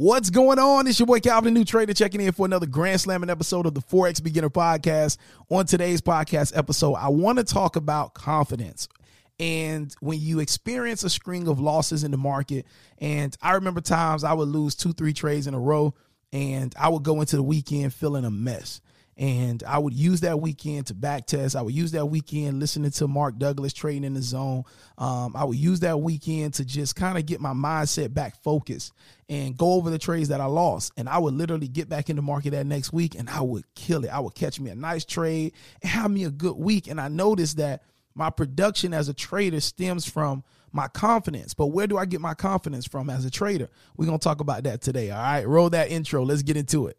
What's going on? It's your boy Calvin, the new trader, checking in for another Grand Slamming episode of the Forex Beginner Podcast. On today's podcast episode, I want to talk about confidence. And when you experience a string of losses in the market, and I remember times I would lose two, three trades in a row, and I would go into the weekend feeling a mess. And I would use that weekend to back test. I would use that weekend listening to Mark Douglas trading in the zone. Um, I would use that weekend to just kind of get my mindset back focused and go over the trades that I lost. And I would literally get back in the market that next week and I would kill it. I would catch me a nice trade and have me a good week. And I noticed that my production as a trader stems from my confidence. But where do I get my confidence from as a trader? We're going to talk about that today. All right. Roll that intro. Let's get into it.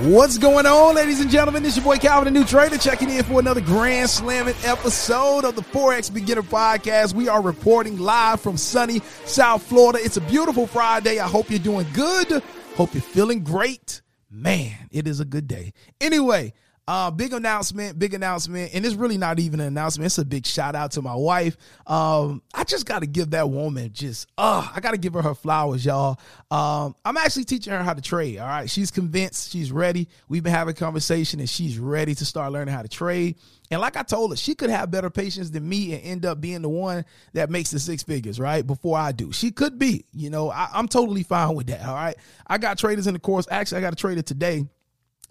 What's going on, ladies and gentlemen? This is your boy Calvin, the new trader, checking in for another grand slamming episode of the Forex Beginner Podcast. We are reporting live from sunny South Florida. It's a beautiful Friday. I hope you're doing good. Hope you're feeling great. Man, it is a good day. Anyway, uh, big announcement, big announcement, and it's really not even an announcement. It's a big shout out to my wife. Um, I just got to give that woman just, uh, I got to give her her flowers, y'all. Um, I'm actually teaching her how to trade. All right, she's convinced, she's ready. We've been having conversation, and she's ready to start learning how to trade. And like I told her, she could have better patience than me and end up being the one that makes the six figures, right? Before I do. She could be, you know, I, I'm totally fine with that. All right. I got traders in the course. Actually, I got a trader today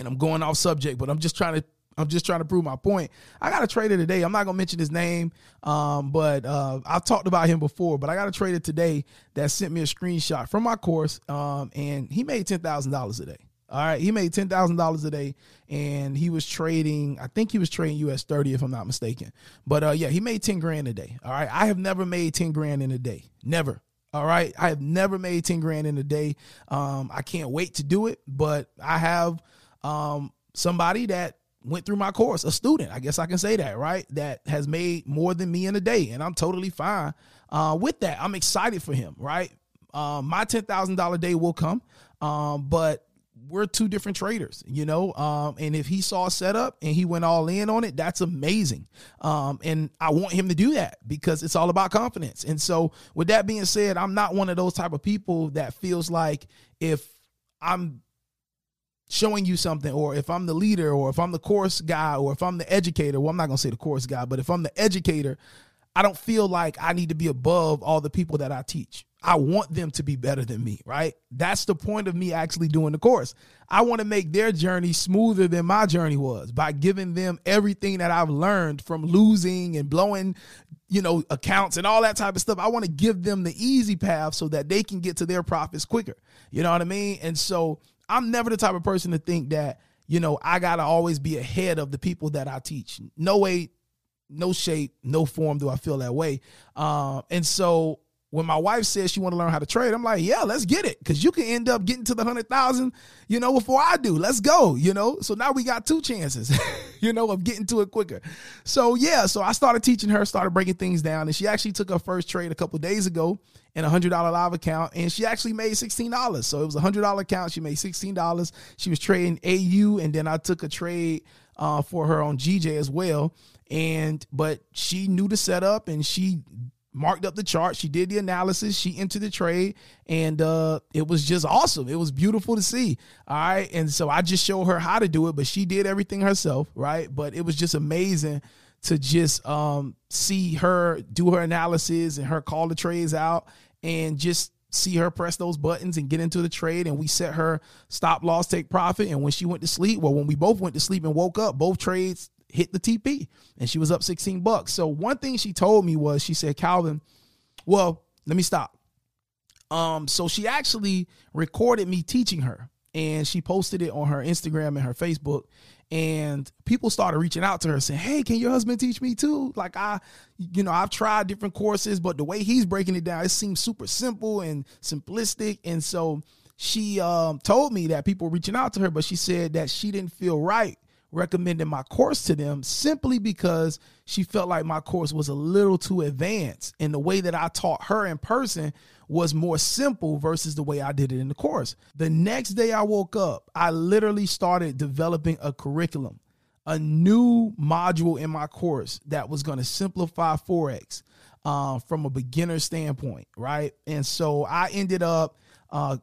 and I'm going off subject, but I'm just trying to I'm just trying to prove my point. I got a trader today. I'm not gonna mention his name, um, but uh, I've talked about him before. But I got a trader today that sent me a screenshot from my course, um, and he made ten thousand dollars a day. All right, he made ten thousand dollars a day, and he was trading. I think he was trading US thirty, if I'm not mistaken. But uh, yeah, he made ten grand a day. All right, I have never made ten grand in a day. Never. All right, I have never made ten grand in a day. Um, I can't wait to do it, but I have um, somebody that went through my course, a student, I guess I can say that, right? That has made more than me in a day, and I'm totally fine uh, with that. I'm excited for him, right? Um, my ten thousand dollar day will come, um, but we're two different traders, you know. Um, and if he saw a setup and he went all in on it, that's amazing. Um, and I want him to do that because it's all about confidence. And so, with that being said, I'm not one of those type of people that feels like if I'm showing you something, or if I'm the leader, or if I'm the course guy, or if I'm the educator, well, I'm not gonna say the course guy, but if I'm the educator, I don't feel like I need to be above all the people that I teach. I want them to be better than me, right? That's the point of me actually doing the course. I want to make their journey smoother than my journey was by giving them everything that I've learned from losing and blowing, you know, accounts and all that type of stuff. I want to give them the easy path so that they can get to their profits quicker. You know what I mean? And so I'm never the type of person to think that, you know, I got to always be ahead of the people that I teach. No way, no shape, no form do I feel that way. Um, and so when my wife says she want to learn how to trade, I'm like, yeah, let's get it. Cause you can end up getting to the hundred thousand, you know, before I do. Let's go, you know? So now we got two chances, you know, of getting to it quicker. So yeah, so I started teaching her, started breaking things down. And she actually took her first trade a couple days ago in a hundred dollar live account. And she actually made $16. So it was a hundred dollar account. She made $16. She was trading AU. And then I took a trade uh, for her on GJ as well. And, but she knew the setup and she marked up the chart. She did the analysis. She entered the trade, and uh, it was just awesome. It was beautiful to see. All right, and so I just showed her how to do it, but she did everything herself, right? But it was just amazing to just um, see her do her analysis and her call the trades out, and just see her press those buttons and get into the trade and we set her stop loss take profit and when she went to sleep well when we both went to sleep and woke up both trades hit the TP and she was up 16 bucks. So one thing she told me was she said, Calvin, well, let me stop. Um, so she actually recorded me teaching her and she posted it on her Instagram and her Facebook. And people started reaching out to her saying, Hey, can your husband teach me too? Like I, you know, I've tried different courses, but the way he's breaking it down, it seems super simple and simplistic. And so she um, told me that people were reaching out to her, but she said that she didn't feel right recommending my course to them simply because she felt like my course was a little too advanced and the way that I taught her in person was more simple versus the way I did it in the course. The next day I woke up, I literally started developing a curriculum, a new module in my course that was going to simplify Forex uh, from a beginner standpoint, right? And so I ended up uh,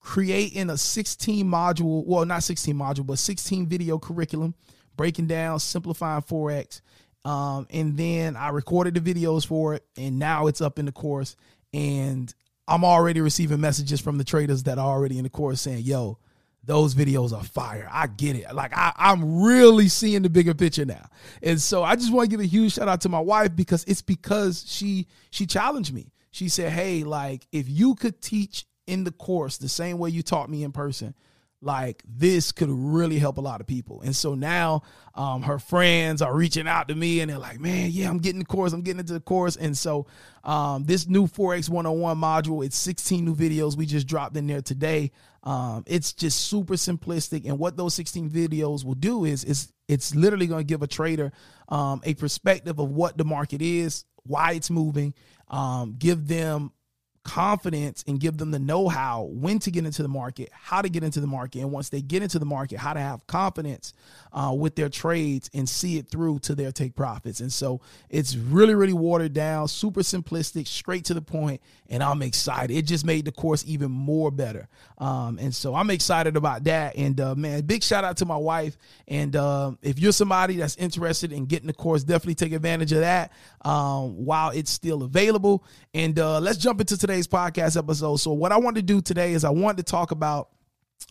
creating a 16 module, well, not 16 module, but 16 video curriculum, breaking down, simplifying Forex. Um, and then I recorded the videos for it, and now it's up in the course. And I'm already receiving messages from the traders that are already in the course saying, yo, those videos are fire. I get it. Like I, I'm really seeing the bigger picture now. And so I just want to give a huge shout out to my wife because it's because she she challenged me. She said, Hey, like if you could teach in the course the same way you taught me in person, like this could really help a lot of people. And so now um, her friends are reaching out to me and they're like, man, yeah, I'm getting the course. I'm getting into the course. And so um, this new Forex 101 module, it's 16 new videos we just dropped in there today. Um, it's just super simplistic. And what those 16 videos will do is, is it's literally going to give a trader um, a perspective of what the market is, why it's moving, um, give them confidence and give them the know-how when to get into the market how to get into the market and once they get into the market how to have confidence uh, with their trades and see it through to their take profits. And so it's really really watered down super simplistic straight to the point and i'm excited. It just made the course even more better. Um, and so i'm excited about that. And uh, man big shout out to my wife. And uh, if you're somebody that's interested in getting the course definitely take advantage of that um, while it's still available. And uh, let's jump into today's podcast episode. So, what I want to do today is I want to talk about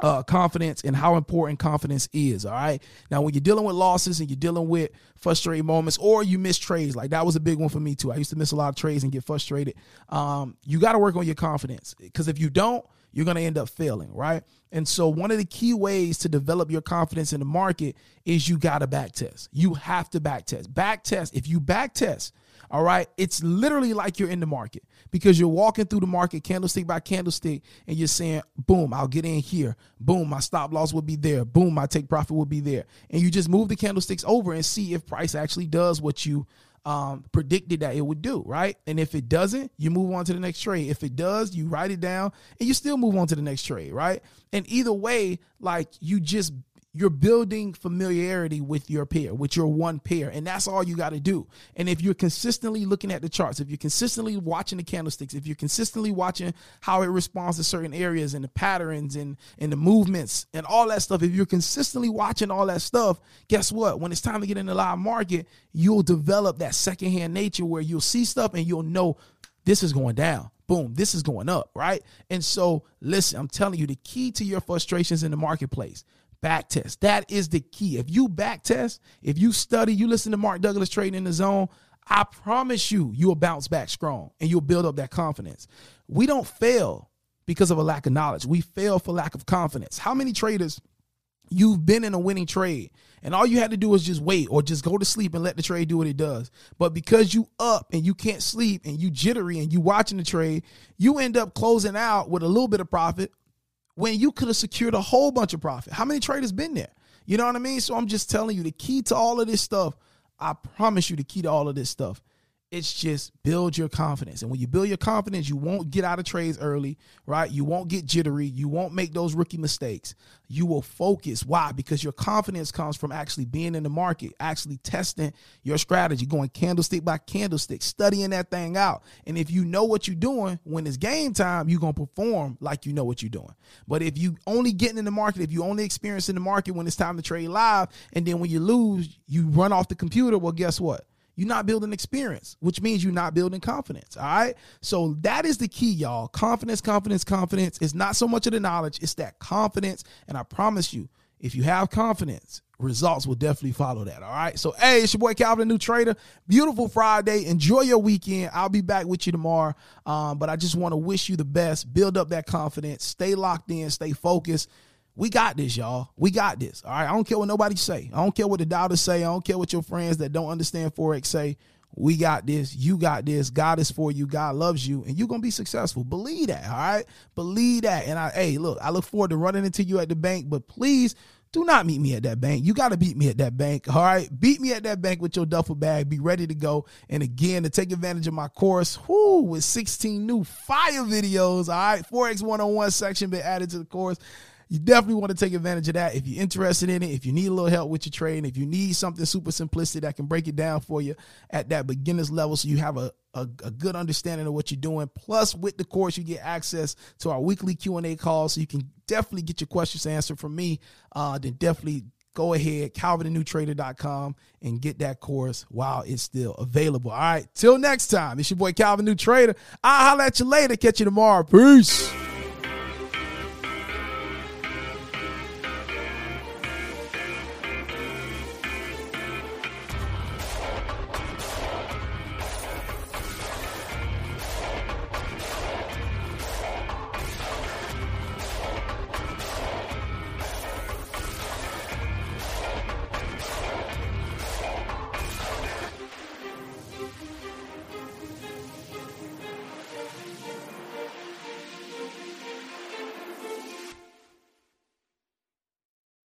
uh, confidence and how important confidence is. All right. Now, when you're dealing with losses and you're dealing with frustrating moments, or you miss trades, like that was a big one for me too. I used to miss a lot of trades and get frustrated. Um, you got to work on your confidence because if you don't, you're going to end up failing, right? And so, one of the key ways to develop your confidence in the market is you got to back test. You have to back test. Back test. If you back test, all right. It's literally like you're in the market because you're walking through the market candlestick by candlestick and you're saying, boom, I'll get in here. Boom, my stop loss will be there. Boom, my take profit will be there. And you just move the candlesticks over and see if price actually does what you um, predicted that it would do, right? And if it doesn't, you move on to the next trade. If it does, you write it down and you still move on to the next trade, right? And either way, like you just you're building familiarity with your pair, with your one pair, and that's all you got to do. And if you're consistently looking at the charts, if you're consistently watching the candlesticks, if you're consistently watching how it responds to certain areas and the patterns and and the movements and all that stuff, if you're consistently watching all that stuff, guess what? When it's time to get in the live market, you'll develop that secondhand nature where you'll see stuff and you'll know this is going down boom, this is going up, right? And so, listen, I'm telling you, the key to your frustrations in the marketplace back test. That is the key. If you back test, if you study, you listen to Mark Douglas trading in the zone, I promise you, you'll bounce back strong and you'll build up that confidence. We don't fail because of a lack of knowledge. We fail for lack of confidence. How many traders you've been in a winning trade and all you had to do was just wait or just go to sleep and let the trade do what it does. But because you up and you can't sleep and you jittery and you watching the trade, you end up closing out with a little bit of profit when you could have secured a whole bunch of profit. How many traders been there? You know what I mean? So I'm just telling you the key to all of this stuff. I promise you the key to all of this stuff it's just build your confidence. And when you build your confidence, you won't get out of trades early, right? You won't get jittery. You won't make those rookie mistakes. You will focus. Why? Because your confidence comes from actually being in the market, actually testing your strategy, going candlestick by candlestick, studying that thing out. And if you know what you're doing, when it's game time, you're going to perform like you know what you're doing. But if you only getting in the market, if you only experience in the market when it's time to trade live, and then when you lose, you run off the computer, well, guess what? You're not building experience, which means you're not building confidence. All right. So that is the key, y'all. Confidence, confidence, confidence. It's not so much of the knowledge, it's that confidence. And I promise you, if you have confidence, results will definitely follow that. All right. So, hey, it's your boy Calvin, new trader. Beautiful Friday. Enjoy your weekend. I'll be back with you tomorrow. Um, but I just want to wish you the best. Build up that confidence. Stay locked in. Stay focused. We got this, y'all. We got this. All right. I don't care what nobody say. I don't care what the doubters say. I don't care what your friends that don't understand Forex say. We got this. You got this. God is for you. God loves you. And you're to be successful. Believe that. All right. Believe that. And I, hey, look, I look forward to running into you at the bank, but please do not meet me at that bank. You got to beat me at that bank. All right. Beat me at that bank with your duffel bag. Be ready to go. And again, to take advantage of my course, whoo, with 16 new fire videos. All right. Forex 101 section been added to the course you definitely want to take advantage of that if you're interested in it. If you need a little help with your trading, if you need something super simplistic that can break it down for you at that beginner's level, so you have a, a, a, good understanding of what you're doing. Plus, with the course, you get access to our weekly Q and A calls, so you can definitely get your questions answered from me. Uh, then definitely go ahead, calvinthenewtrader.com and get that course while it's still available. All right, till next time, it's your boy Calvin New Trader. I'll holler at you later. Catch you tomorrow. Peace.